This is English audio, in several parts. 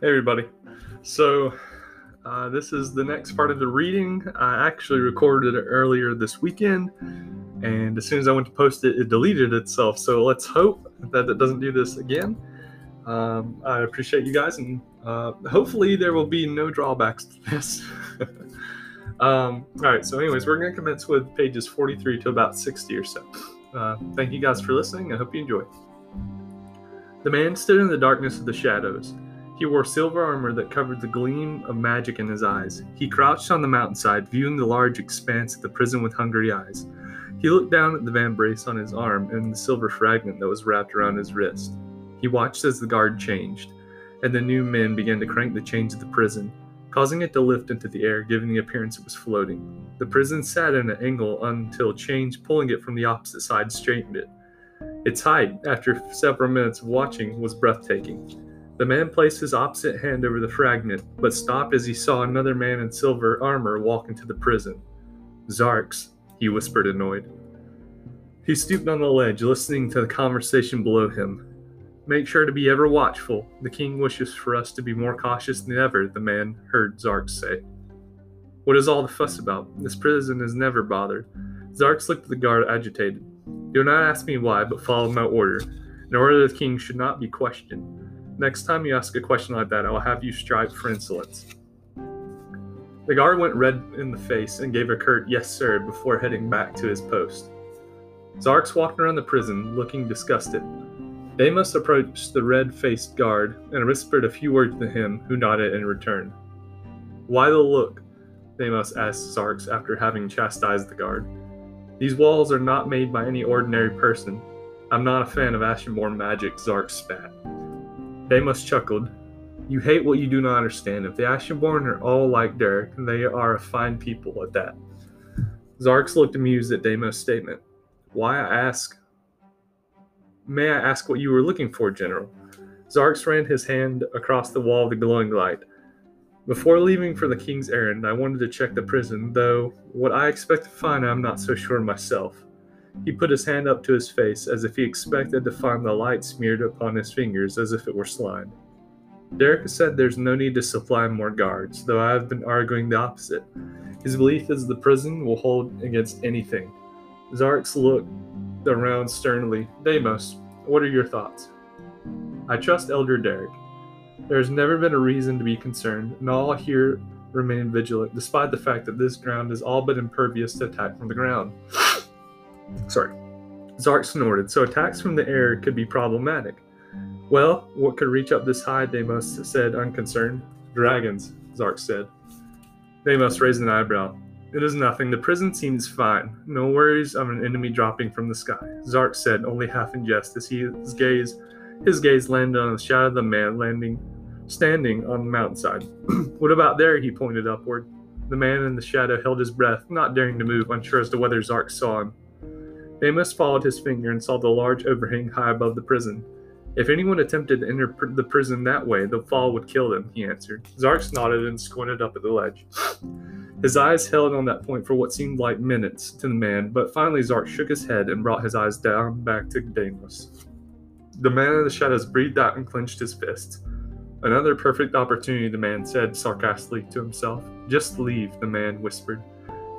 Hey, everybody. So, uh, this is the next part of the reading. I actually recorded it earlier this weekend, and as soon as I went to post it, it deleted itself. So, let's hope that it doesn't do this again. Um, I appreciate you guys, and uh, hopefully, there will be no drawbacks to this. um, all right, so, anyways, we're going to commence with pages 43 to about 60 or so. Uh, thank you guys for listening. I hope you enjoy. The man stood in the darkness of the shadows. He wore silver armor that covered the gleam of magic in his eyes. He crouched on the mountainside, viewing the large expanse of the prison with hungry eyes. He looked down at the vambrace on his arm and the silver fragment that was wrapped around his wrist. He watched as the guard changed, and the new men began to crank the chains of the prison, causing it to lift into the air, giving the appearance it was floating. The prison sat in an angle until change, pulling it from the opposite side, straightened it. Its height, after several minutes of watching, was breathtaking. The man placed his opposite hand over the fragment, but stopped as he saw another man in silver armor walk into the prison. Zarks, he whispered, annoyed. He stooped on the ledge, listening to the conversation below him. Make sure to be ever watchful. The king wishes for us to be more cautious than ever, the man heard Zarks say. What is all the fuss about? This prison is never bothered. Zarks looked at the guard agitated. Do not ask me why, but follow my order. An order the king should not be questioned. Next time you ask a question like that, I will have you strive for insolence. The guard went red in the face and gave a curt yes, sir, before heading back to his post. Zarks walked around the prison, looking disgusted. Deimos approached the red faced guard and whispered a few words to him, who nodded in return. Why the look? Deimos asked Zarks after having chastised the guard. These walls are not made by any ordinary person. I'm not a fan of Ashenborn magic, Zarks spat. Deimos chuckled. You hate what you do not understand. If the Ashenborn are all like Derek, they are a fine people at that. Zarks looked amused at Deimos' statement. Why I ask? May I ask what you were looking for, General? Zarks ran his hand across the wall of the glowing light. Before leaving for the king's errand, I wanted to check the prison, though what I expect to find I'm not so sure myself. He put his hand up to his face as if he expected to find the light smeared upon his fingers as if it were slime. Derek said there's no need to supply more guards, though I have been arguing the opposite. His belief is the prison will hold against anything. Zarks looked around sternly. Deimos, what are your thoughts? I trust Elder Derek. There has never been a reason to be concerned, and all here remain vigilant, despite the fact that this ground is all but impervious to attack from the ground. Sorry. Zark snorted, so attacks from the air could be problematic. Well, what could reach up this high, Deimos said, unconcerned. Dragons, Zark said. Deimos raised an eyebrow. It is nothing. The prison seems fine. No worries of an enemy dropping from the sky. Zark said, only half in jest, as he, his gaze his gaze landed on the shadow of the man landing standing on the mountainside. what about there? He pointed upward. The man in the shadow held his breath, not daring to move, unsure as to whether Zark saw him. Deimos followed his finger and saw the large overhang high above the prison. If anyone attempted to enter pr- the prison that way, the fall would kill them, he answered. Zarks nodded and squinted up at the ledge. His eyes held on that point for what seemed like minutes to the man, but finally Zark shook his head and brought his eyes down back to Deimos. The man in the shadows breathed out and clenched his fists. Another perfect opportunity, the man said sarcastically to himself. Just leave, the man whispered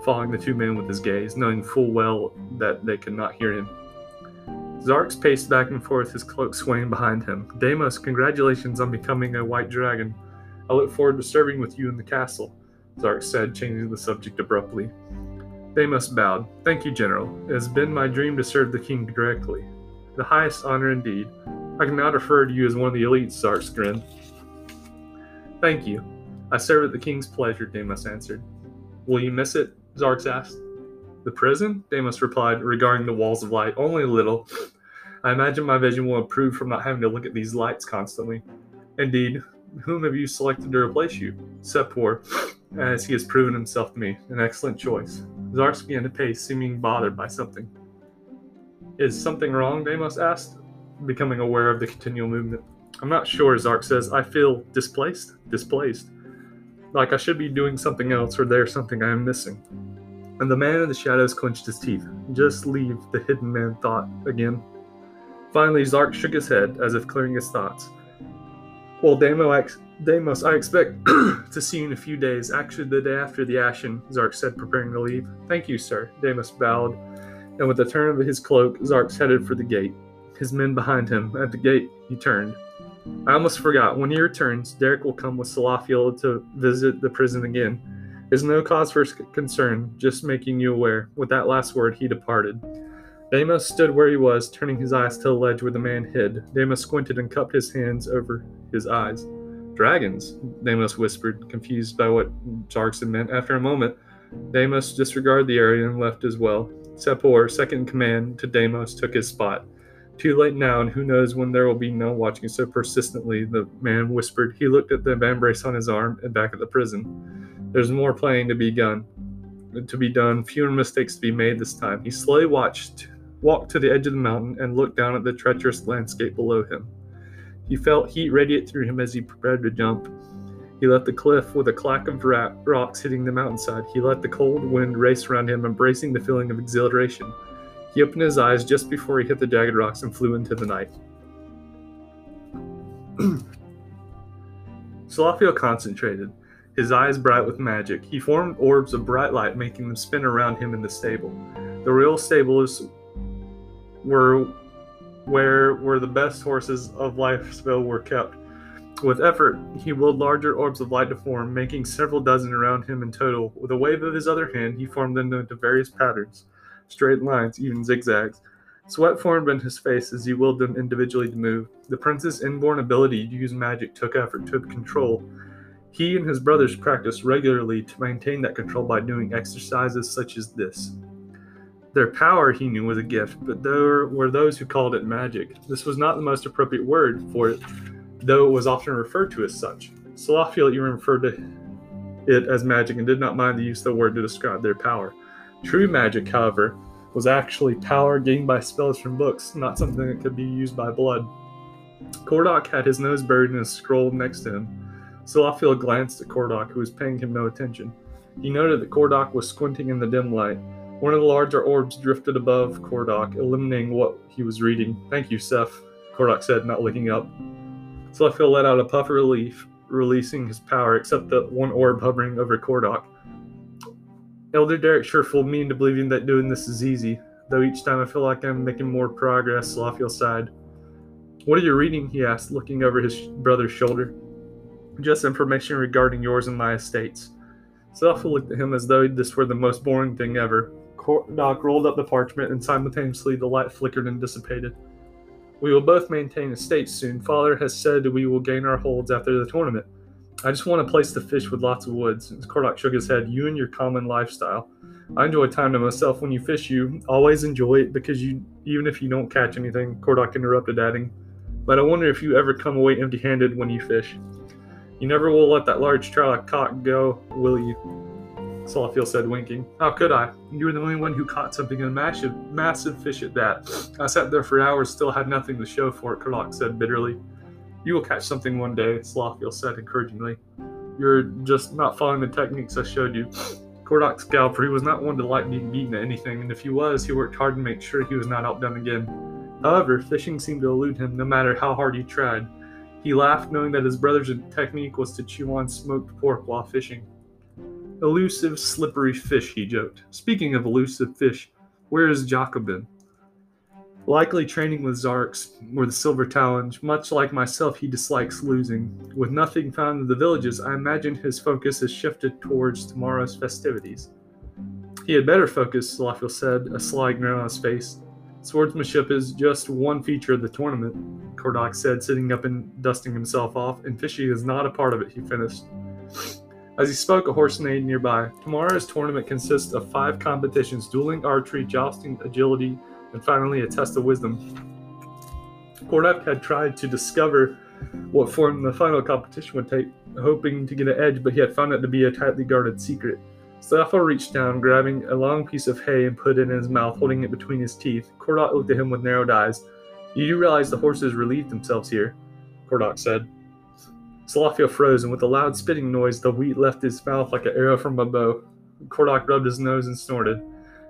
following the two men with his gaze, knowing full well that they could not hear him. Zarks paced back and forth, his cloak swaying behind him. Deimos, congratulations on becoming a white dragon. I look forward to serving with you in the castle, Zarks said, changing the subject abruptly. Deimos bowed. Thank you, General. It has been my dream to serve the king directly. The highest honor indeed. I can now refer to you as one of the elites, Zarks grinned. Thank you. I serve at the king's pleasure, Deimos answered. Will you miss it? Zarks asked. The prison? Deimos replied, regarding the walls of light. Only a little. I imagine my vision will improve from not having to look at these lights constantly. Indeed, whom have you selected to replace you? Sepor, as he has proven himself to me. An excellent choice. Zarks began to pace, seeming bothered by something. Is something wrong? Deimos asked, becoming aware of the continual movement. I'm not sure, Zark says. I feel displaced. Displaced. Like I should be doing something else, or there's something I am missing. And the man in the shadows clenched his teeth. Just leave, the hidden man thought again. Finally, Zark shook his head, as if clearing his thoughts. Well, Deimos, I expect to see you in a few days. Actually, the day after the Ashen, Zark said, preparing to leave. Thank you, sir. Deimos bowed, and with a turn of his cloak, Zark headed for the gate. His men behind him. At the gate, he turned. I almost forgot. When he returns, Derek will come with Salafiel to visit the prison again. There's no cause for concern, just making you aware. With that last word, he departed. Deimos stood where he was, turning his eyes to the ledge where the man hid. Deimos squinted and cupped his hands over his eyes. Dragons, Deimos whispered, confused by what Zarkson meant. After a moment, Deimos disregarded the area and left as well. Sepor, second in command to Deimos, took his spot. Too late now, and who knows when there will be no watching so persistently, the man whispered. He looked at the vambrace on his arm and back at the prison. There's more playing to be done. To be done, fewer mistakes to be made this time. He slowly watched, walked to the edge of the mountain, and looked down at the treacherous landscape below him. He felt heat radiate through him as he prepared to jump. He left the cliff with a clack of rocks hitting the mountainside. He let the cold wind race around him, embracing the feeling of exhilaration. He opened his eyes just before he hit the jagged rocks and flew into the night. Salafiel concentrated, his eyes bright with magic. He formed orbs of bright light, making them spin around him in the stable. The real stables were where where the best horses of Lifespell were kept. With effort, he willed larger orbs of light to form, making several dozen around him in total. With a wave of his other hand, he formed them into various patterns straight lines, even zigzags. Sweat formed on his face as he willed them individually to move. The prince's inborn ability to use magic took effort to control. He and his brothers practiced regularly to maintain that control by doing exercises such as this. Their power, he knew, was a gift, but there were those who called it magic. This was not the most appropriate word for it, though it was often referred to as such. Salafiel even referred to it as magic and did not mind the use of the word to describe their power. True magic, however, was actually power gained by spells from books, not something that could be used by blood. Kordok had his nose buried in a scroll next to him. Salafiel glanced at Kordok, who was paying him no attention. He noted that Kordok was squinting in the dim light. One of the larger orbs drifted above Kordok, illuminating what he was reading. Thank you, Seth, Kordok said, not looking up. Salafiel let out a puff of relief, releasing his power, except the one orb hovering over Kordok. Elder Derek sure fooled me into believing that doing this is easy, though each time I feel like I'm making more progress, Salafiel sighed. What are you reading? he asked, looking over his brother's shoulder. Just information regarding yours and my estates. Salafiel looked at him as though this were the most boring thing ever. Doc rolled up the parchment, and simultaneously the light flickered and dissipated. We will both maintain estates soon. Father has said we will gain our holds after the tournament. I just want a place to fish with lots of woods. Kordok shook his head. You and your common lifestyle. I enjoy time to myself when you fish. You always enjoy it because you, even if you don't catch anything. Kordok interrupted, adding, "But I wonder if you ever come away empty-handed when you fish. You never will let that large trout caught go, will you?" Salafiel said, winking. How could I? You were the only one who caught something, a massive, massive fish at that. I sat there for hours, still had nothing to show for it. Kordok said bitterly. You will catch something one day, Salafiel said encouragingly. You're just not following the techniques I showed you. Kordok scowled, for he was not one to like being beaten at anything, and if he was, he worked hard to make sure he was not outdone again. However, fishing seemed to elude him no matter how hard he tried. He laughed, knowing that his brother's technique was to chew on smoked pork while fishing. Elusive, slippery fish, he joked. Speaking of elusive fish, where is Jacobin? Likely training with Zarks or the Silver Talons, much like myself, he dislikes losing. With nothing found in the villages, I imagine his focus has shifted towards tomorrow's festivities. He had better focus, Salafiel said, a sly grin on his face. Swordsmanship is just one feature of the tournament, Kordok said, sitting up and dusting himself off, and fishing is not a part of it, he finished. As he spoke, a horse neighed nearby. Tomorrow's tournament consists of five competitions dueling, archery, jousting, agility, and finally a test of wisdom. Kordok had tried to discover what form the final competition would take, hoping to get an edge, but he had found it to be a tightly guarded secret. Salafiel reached down, grabbing a long piece of hay and put it in his mouth, holding it between his teeth. Kordok looked at him with narrowed eyes. You do realize the horses relieved themselves here, Kordok said. Salafiel froze, and with a loud spitting noise, the wheat left his mouth like an arrow from a bow. Kordok rubbed his nose and snorted.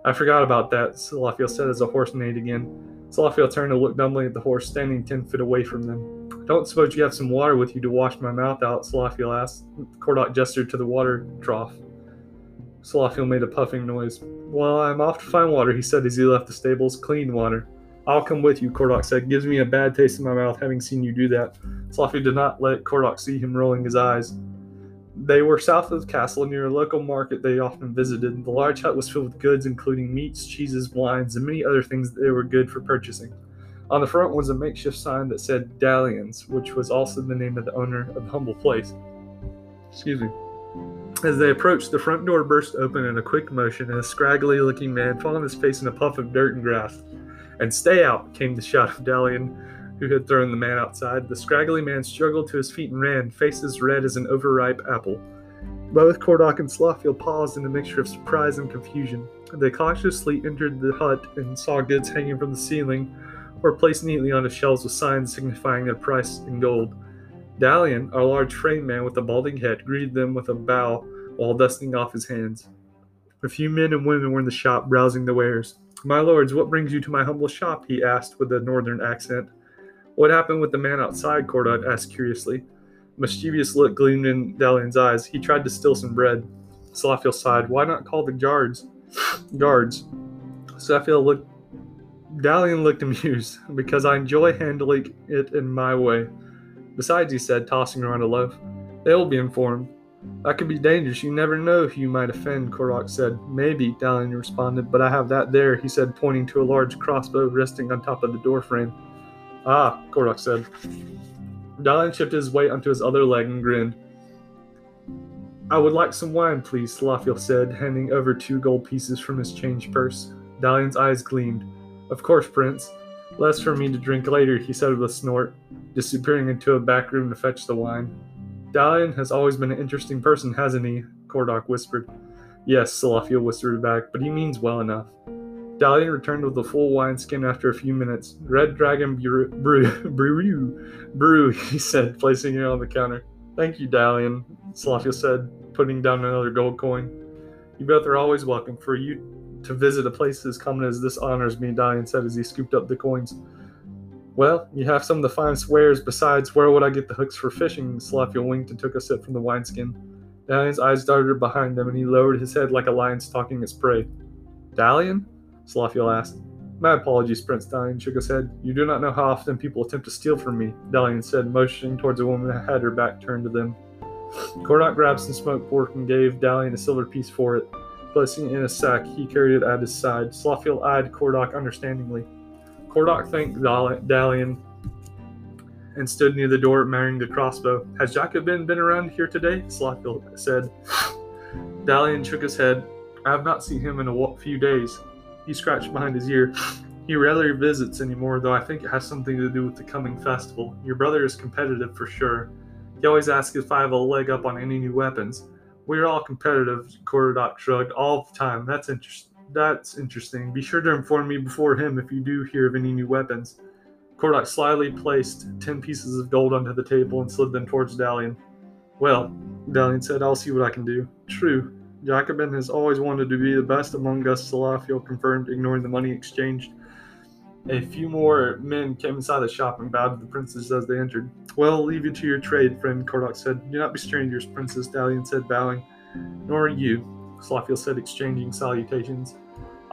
I forgot about that, Salafiel said as the horse neighed again. Salafiel turned to look dumbly at the horse standing ten feet away from them. Don't suppose you have some water with you to wash my mouth out, Salafiel asked. Kordok gestured to the water trough. Salafiel made a puffing noise. Well, I'm off to find water, he said as he left the stables. Clean water. I'll come with you, Kordok said. Gives me a bad taste in my mouth having seen you do that. Salafiel did not let Kordok see him rolling his eyes. They were south of the castle near a local market they often visited. The large hut was filled with goods, including meats, cheeses, wines, and many other things that were good for purchasing. On the front was a makeshift sign that said Dalian's, which was also the name of the owner of the humble place. Excuse me. As they approached, the front door burst open in a quick motion, and a scraggly looking man fell on his face in a puff of dirt and grass. And stay out, came the shout of Dalian, who had thrown the man outside. The scraggly man struggled to his feet and ran, faces red as an overripe apple. Both Kordok and Salafiel paused in a mixture of surprise and confusion. They cautiously entered the hut and saw goods hanging from the ceiling or placed neatly on the shelves with signs signifying their price in gold. Dalian, a large frame man with a balding head, greeted them with a bow while dusting off his hands. A few men and women were in the shop browsing the wares. My lords, what brings you to my humble shop? he asked with a northern accent. What happened with the man outside? Kordok asked curiously. A mischievous look gleamed in Dalian's eyes. He tried to steal some bread. Salafiel sighed. Why not call the guards? guards. Salafiel looked. Dalian looked amused. Because I enjoy handling it in my way. Besides, he said, tossing around a loaf, they will be informed. That could be dangerous. You never know who you might offend, Kordok said. Maybe, Dalian responded, but I have that there, he said, pointing to a large crossbow resting on top of the door frame. Ah, Kordok said. Dalian shifted his weight onto his other leg and grinned. I would like some wine, please, Salafiel said, handing over two gold pieces from his change purse. Dalian's eyes gleamed. Of course, Prince. Less for me to drink later, he said with a snort, disappearing into a back room to fetch the wine. Dalian has always been an interesting person, hasn't he? Kordok whispered. Yes, Salafiel whispered back, but he means well enough. Dalian returned with a full wineskin after a few minutes. Red Dragon Brew, brew, brew, he said, placing it on the counter. Thank you, Dalian, Salafiel said, putting down another gold coin. You both are always welcome. For you to visit a place as common as this honors me, Dalian said as he scooped up the coins. Well, you have some of the finest wares. Besides, where would I get the hooks for fishing? Salafiel winked and took a sip from the wineskin. Dalian's eyes darted behind them, and he lowered his head like a lion stalking its prey. Dalian? Salafiel asked. My apologies, Prince Dalian shook his head. You do not know how often people attempt to steal from me, Dalian said, motioning towards a woman that had her back turned to them. Kordok grabbed some smoked pork and gave Dalian a silver piece for it. Placing it in a sack, he carried it at his side. Salafiel eyed Kordok understandingly. Kordok thanked Dalian and stood near the door, marrying the crossbow. Has Jacobin been around here today? Salafiel said. Dalian shook his head. I have not seen him in a few days. He scratched behind his ear. He rarely visits anymore, though I think it has something to do with the coming festival. Your brother is competitive for sure. He always asks if I have a leg up on any new weapons. We're all competitive, Kordok shrugged, all the time. That's interesting. That's interesting. Be sure to inform me before him if you do hear of any new weapons. Kordok slyly placed ten pieces of gold onto the table and slid them towards Dalian. Well, Dalian said, I'll see what I can do. True. Jacobin has always wanted to be the best among us, Salafiel confirmed, ignoring the money exchanged. A few more men came inside the shop and bowed to the princes as they entered. Well, leave you to your trade, friend, Kordok said. Do not be strangers, Princess, Dalian said, bowing. Nor are you, Salafiel said, exchanging salutations.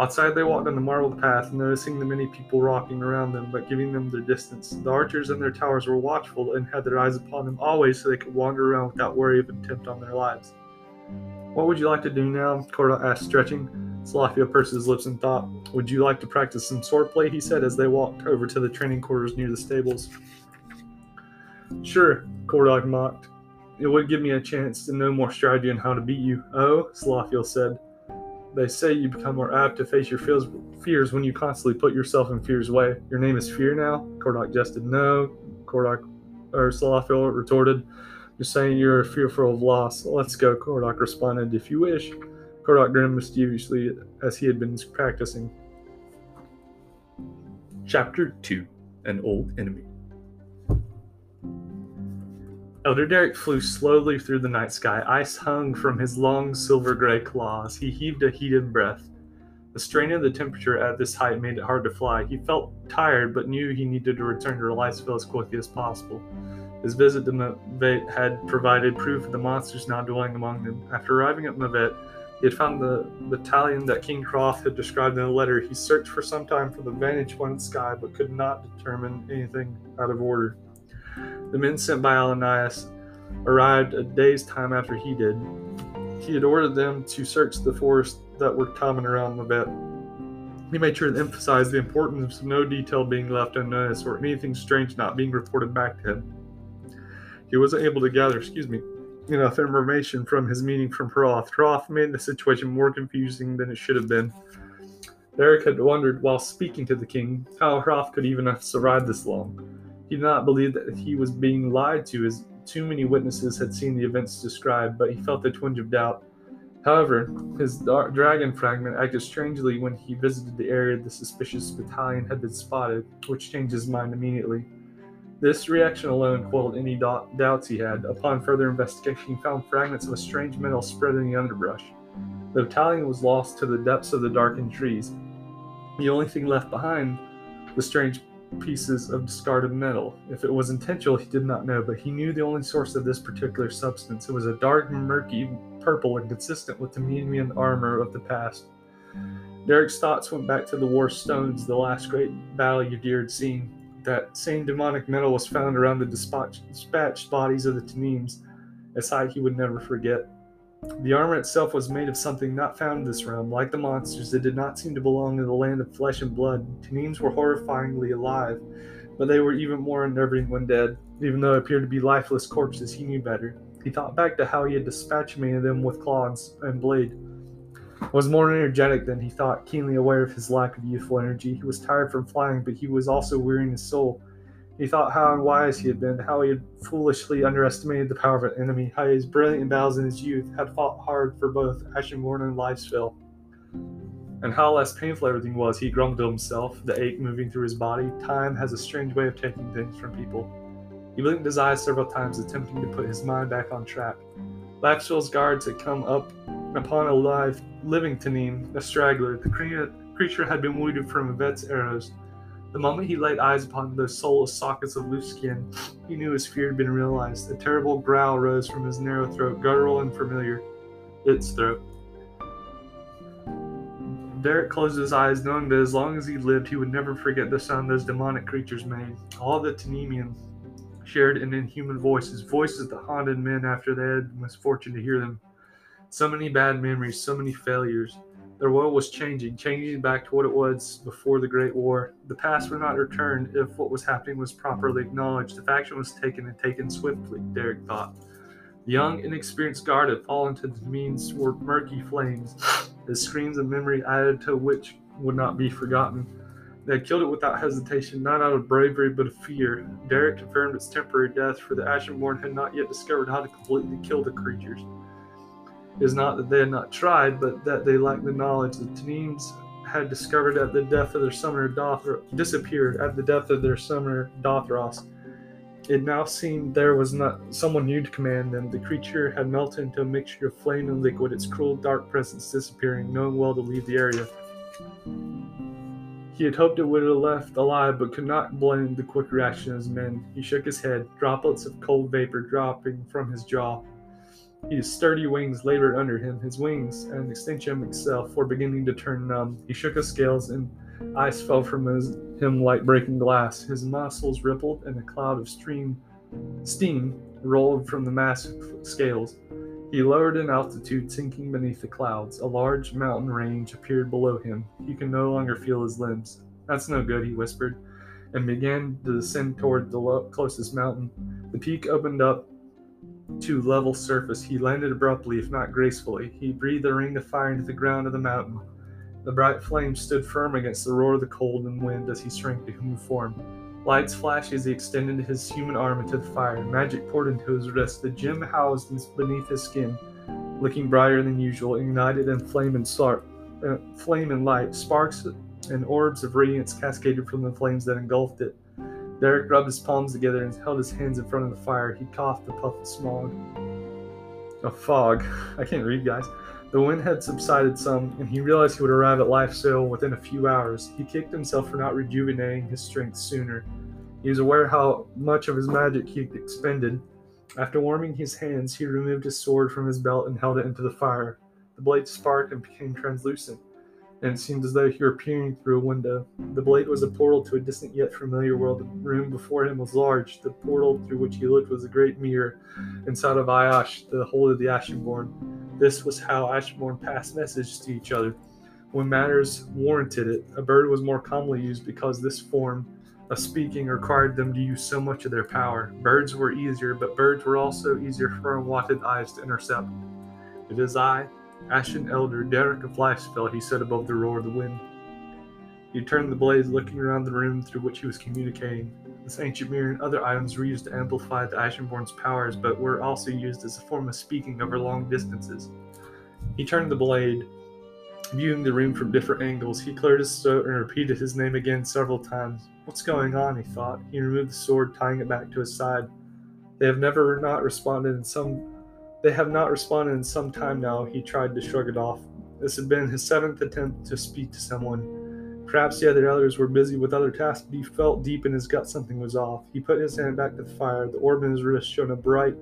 Outside, they walked on the marbled path, noticing the many people rocking around them, but giving them their distance. The archers and their towers were watchful and had their eyes upon them always so they could wander around without worry of attempt on their lives. What would you like to do now? Kordok asked, stretching. Salafiel pursed his lips and thought. Would you like to practice some swordplay? He said as they walked over to the training quarters near the stables. Sure, Kordok mocked. It would give me a chance to know more strategy on how to beat you. Oh, Salafiel said. They say you become more apt to face your fears when you constantly put yourself in fear's way. Your name is Fear now? Kordok jested. No, Kordok or Salafiel retorted. You're saying you're fearful of loss. Let's go, Kordok responded. If you wish. Kordok grinned mischievously as he had been practicing. Chapter 2 An Old Enemy Elder Derek flew slowly through the night sky. Ice hung from his long silver gray claws. He heaved a heated breath. The strain of the temperature at this height made it hard to fly. He felt tired, but knew he needed to return to Riceville as quickly as possible. His visit to Mavet had provided proof of the monsters now dwelling among them. After arriving at Mavet, he had found the battalion that King Hroth had described in a letter. He searched for some time for the vantage point sky, but could not determine anything out of order. The men sent by Alanias arrived a day's time after he did. He had ordered them to search the forests that were common around Mavet. He made sure to emphasize the importance of no detail being left unnoticed or anything strange not being reported back to him. He wasn't able to gather, excuse me, enough information from his meeting from Hroth. Made the situation more confusing than it should have been. Derek had wondered, while speaking to the king, how Hroth could even have survived this long. He did not believe that he was being lied to, as too many witnesses had seen the events described, but he felt a twinge of doubt. However, his dragon fragment acted strangely when he visited the area the suspicious battalion had been spotted, which changed his mind immediately. This reaction alone quelled any doubts he had. Upon further investigation, he found fragments of a strange metal spread in the underbrush. The battalion was lost to the depths of the darkened trees. The only thing left behind the strange pieces of discarded metal. If it was intentional, he did not know, but he knew the only source of this particular substance. It was a dark, murky purple and consistent with the Menian armor of the past. Derek's thoughts went back to the war stones, the last great battle Yadir had seen that same demonic metal was found around the dispatched bodies of the Tanims, a sight he would never forget. The armor itself was made of something not found in this realm. Like the monsters, it did not seem to belong to the land of flesh and blood. Tanims were horrifyingly alive, but they were even more unnerving when dead. Even though they appeared to be lifeless corpses, he knew better. He thought back to how he had dispatched many of them with claws and blade was more energetic than he thought, keenly aware of his lack of youthful energy. He was tired from flying, but he was also wearying his soul. He thought how unwise he had been, how he had foolishly underestimated the power of an enemy, how his brilliant battles in his youth had fought hard for both Ashenborn and Lifesville, and how less painful everything was. He grumbled to himself, the ache moving through his body. Time has a strange way of taking things from people. He blinked his eyes several times, attempting to put his mind back on track. Lifesville's guards had come up upon a live living Tanim, a straggler. The creature had been wounded from Yvette's arrows. The moment he laid eyes upon those soulless sockets of loose skin, he knew his fear had been realized. A terrible growl rose from his narrow throat, guttural and familiar. Its throat. Derek closed his eyes, knowing that as long as he lived, he would never forget the sound those demonic creatures made. All the Tanemian shared in inhuman voices, voices that haunted men after they had misfortune to hear them. So many bad memories, so many failures. Their world was changing, changing back to what it was before the Great War. The past would not return if what was happening was properly acknowledged. If action was taken and taken swiftly, Derek thought. The young, inexperienced guard had fallen to the means were murky flames, the screams of memory added to which would not be forgotten. They had killed it without hesitation, not out of bravery but of fear. Derek confirmed its temporary death, for the Ashenborn had not yet discovered how to completely kill the creatures is not that they had not tried, but that they lacked the knowledge. The Tanims had discovered at the death of their summoner Dothros, disappeared at the death of their summoner Dothros. It now seemed there was not someone new to command them. The creature had melted into a mixture of flame and liquid, its cruel dark presence disappearing, knowing well to leave the area. He had hoped it would have left alive, but could not blame the quick reaction of his men. He shook his head, droplets of cold vapor dropping from his jaw. His sturdy wings labored under him. His wings and extension himself were beginning to turn numb. He shook his scales, and ice fell from his, him like breaking glass. His muscles rippled, and a cloud of stream, steam rolled from the massive scales. He lowered in altitude, sinking beneath the clouds. A large mountain range appeared below him. He could no longer feel his limbs. That's no good, he whispered, and began to descend toward the closest mountain. The peak opened up to level surface, he landed abruptly, if not gracefully. He breathed a ring of fire into the ground of the mountain. The bright flame stood firm against the roar of the cold and wind as he shrank to human form. Lights flashed as he extended his human arm into the fire. Magic poured into his wrist. The gem housed beneath his skin, looking brighter than usual, ignited in flame and spark, uh, flame and light. Sparks and orbs of radiance cascaded from the flames that engulfed it. Derek rubbed his palms together and held his hands in front of the fire. He coughed a puff of smog. A fog. I can't read, guys. The wind had subsided some, and he realized he would arrive at Lifesville within a few hours. He kicked himself for not rejuvenating his strength sooner. He was aware how much of his magic he expended. After warming his hands, he removed his sword from his belt and held it into the fire. The blade sparked and became translucent, and it seemed as though he were peering through a window. The blade was a portal to a distant yet familiar world. The room before him was large. The portal through which he looked was a great mirror inside of Ayash, the hold of the Ashenborn. This was how Ashenborn passed messages to each other. When matters warranted it, a bird was more commonly used because this form of speaking required them to use so much of their power. Birds were easier, but birds were also easier for unwanted eyes to intercept. It is I, Ashen Elder, Derek of Lifespell, he said above the roar of the wind. He turned the blades, looking around the room through which he was communicating. This ancient mirror and other items were used to amplify the Ashenborn's powers, but were also used as a form of speaking over long distances. He turned the blade, viewing the room from different angles. He cleared his throat and repeated his name again several times. What's going on? he thought. He removed the sword, tying it back to his side. They have never not responded in some they have not responded in some time now. He tried to shrug it off. This had been his seventh attempt to speak to someone. Perhaps the other elders were busy with other tasks, but he felt deep in his gut something was off. He put his hand back to the fire. The orb in his wrist shone a bright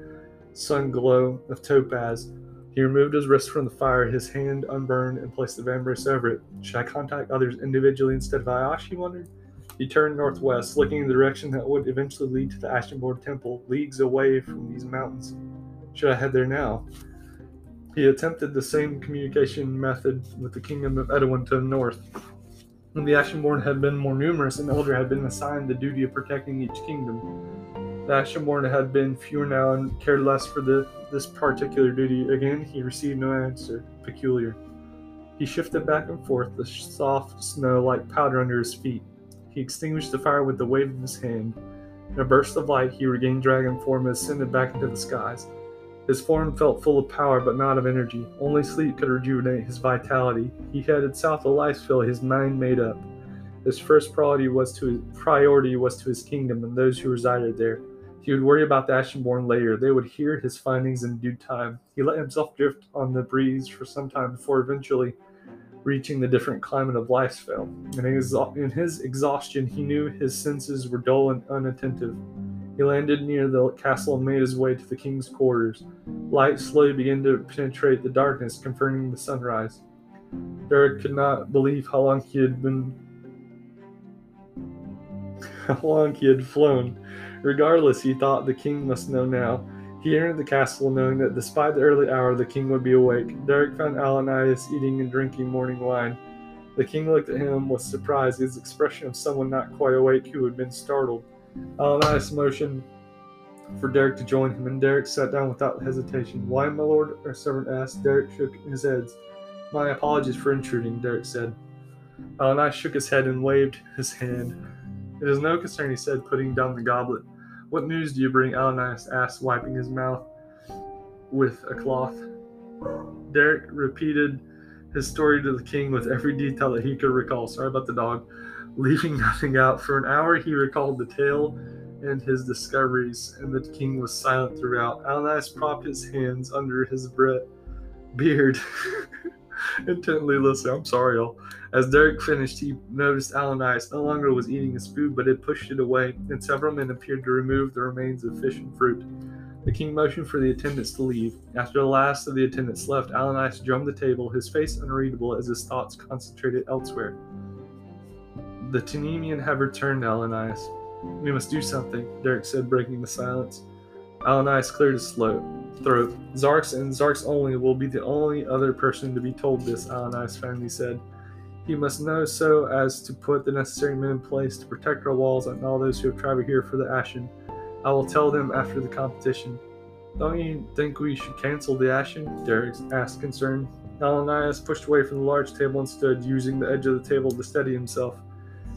sun glow of topaz. He removed his wrist from the fire, his hand unburned, and placed the vambrace over it. Should I contact others individually instead of Ayash? He wondered. He turned northwest, looking in the direction that would eventually lead to the Ashenborn Temple, leagues away from these mountains. Should I head there now? He attempted the same communication method with the kingdom of Edwin to the north. When the Ashenborn had been more numerous, an elder had been assigned the duty of protecting each kingdom. The Ashenborn had been fewer now and cared less for the, this particular duty. Again, he received no answer. Peculiar. He shifted back and forth, the soft snow like powder under his feet. He extinguished the fire with the wave of his hand. In a burst of light, he regained dragon form and ascended back into the skies. His form felt full of power, but not of energy. Only sleep could rejuvenate his vitality. He headed south of Lifespell, his mind made up. His first priority was to his priority was to his kingdom and those who resided there. He would worry about the Ashenborn later. They would hear his findings in due time. He let himself drift on the breeze for some time before eventually reaching the different climate of Lifespell. In his exhaustion, he knew his senses were dull and unattentive. He landed near the castle and made his way to the king's quarters. Light slowly began to penetrate the darkness, confirming the sunrise. Derek could not believe how long he had been how long he had flown. Regardless, he thought the king must know now. He entered the castle knowing that despite the early hour, the king would be awake. Derek found Alanias eating and drinking morning wine. The king looked at him with surprise, his expression of someone not quite awake who had been startled. Alanias motioned for Derek to join him, and Derek sat down without hesitation. Why, my lord? our servant asked. Derek shook his head. My apologies for intruding, Derek said. Alanias shook his head and waved his hand. It is no concern, he said, putting down the goblet. What news do you bring? Alanias asked, wiping his mouth with a cloth. Derek repeated his story to the king with every detail that he could recall. Sorry about the dog. Leaving nothing out. For an hour, he recalled the tale and his discoveries, and the king was silent throughout. Alanias propped his hands under his beard, intently listening. I'm sorry, y'all. As Derek finished, he noticed Alanias no longer was eating his food, but had pushed it away, and several men appeared to remove the remains of fish and fruit. The king motioned for the attendants to leave. After the last of the attendants left, Alanias drummed the table, his face unreadable as his thoughts concentrated elsewhere. The Tanemian have returned, Alanias. We must do something, Derek said, breaking the silence. Alanias cleared his throat. Zarks and Zarks only will be the only other person to be told this, Alanias finally said. He must know so as to put the necessary men in place to protect our walls and all those who have traveled here for the Ashen. I will tell them after the competition. Don't you think we should cancel the Ashen? Derek asked, concerned. Alanias pushed away from the large table and stood, using the edge of the table to steady himself.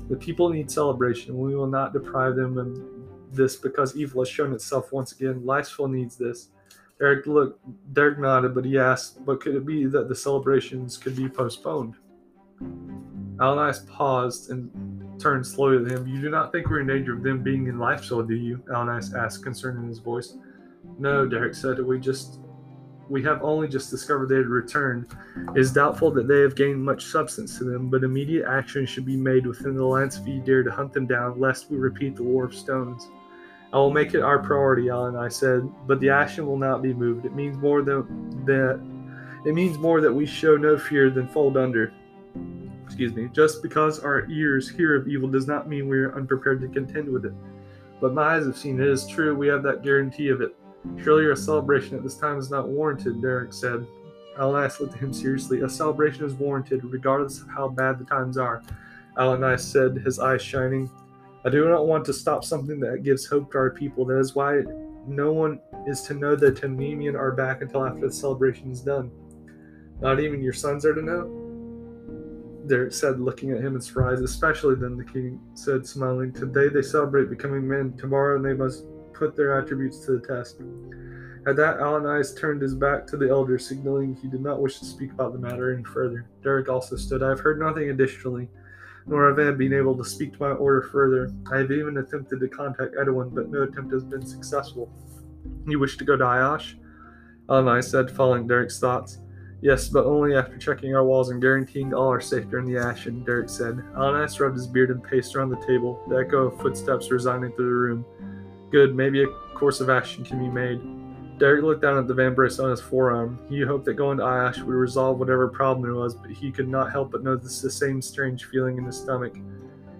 The people need celebration. We will not deprive them of this because evil has shown itself once again. Lifespell needs this. Derek looked. Derek nodded, but he asked, "But could it be that the celebrations could be postponed?" Alanias paused and turned slowly to him. You do not think we're in danger of them being in Lifespell, do you? Alanias asked, concern in his voice. No, Derek said. We just We have only just discovered they had returned. It is doubtful that they have gained much substance to them, but immediate action should be made within the lance if you dare to hunt them down, lest we repeat the War of Stones. I will make it our priority, Alan. I said, but the action will not be moved. It means more than that. It means more that we show no fear than fold under. Excuse me. Just because our ears hear of evil does not mean we are unprepared to contend with it. But my eyes have seen it is true. We have that guarantee of it. Surely a celebration at this time is not warranted, Derek said. Alanias looked at him seriously. A celebration is warranted, regardless of how bad the times are. Alanias said, his eyes shining. I do not want to stop something that gives hope to our people. That is why no one is to know that Tanemian are back until after the celebration is done. Not even your sons are to know? Derek said, looking at him in surprise. Especially then, the king said, smiling. Today they celebrate becoming men. Tomorrow they must put their attributes to the test. At that, Alanias turned his back to the elder, signaling he did not wish to speak about the matter any further. Derek also stood. I have heard nothing additionally nor have I been able to speak to my order further. I have even attempted to contact Edwin, but no attempt has been successful. You wish to go to Ayash? Alanias said, following Derek's thoughts. Yes, but only after checking our walls and guaranteeing all are safe during the action, Derek said. Alanias rubbed his beard and paced around the table, the echo of footsteps resounding through the room. Good, maybe a course of action can be made. Derek looked down at the vambrace on his forearm. He hoped that going to Ayash would resolve whatever problem it was, but he could not help but notice the same strange feeling in his stomach.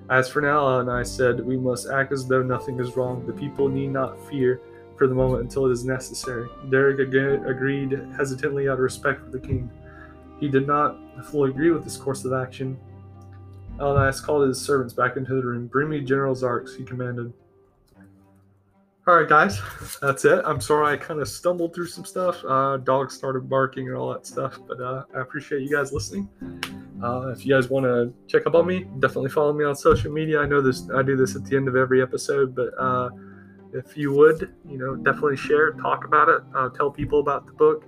As for now, and I said, we must act as though nothing is wrong. The people need not fear for the moment until it is necessary. Derek ag- agreed hesitantly out of respect for the king. He did not fully agree with this course of action. Alanias called his servants back into the room. Bring me General Zarks, he commanded. All right, guys, that's it. I'm sorry I kind of stumbled through some stuff. Uh, dogs started barking and all that stuff, but uh, I appreciate you guys listening. Uh, if you guys want to check up on me, definitely follow me on social media. I know this. I do this at the end of every episode, but uh, if you would, you know, definitely share, talk about it, uh, tell people about the book.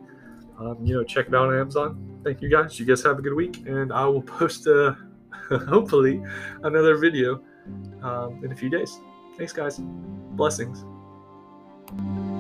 Um, you know, check it out on Amazon. Thank you guys. You guys have a good week, and I will post uh, hopefully another video um, in a few days. Thanks, guys. Blessings. Thank you.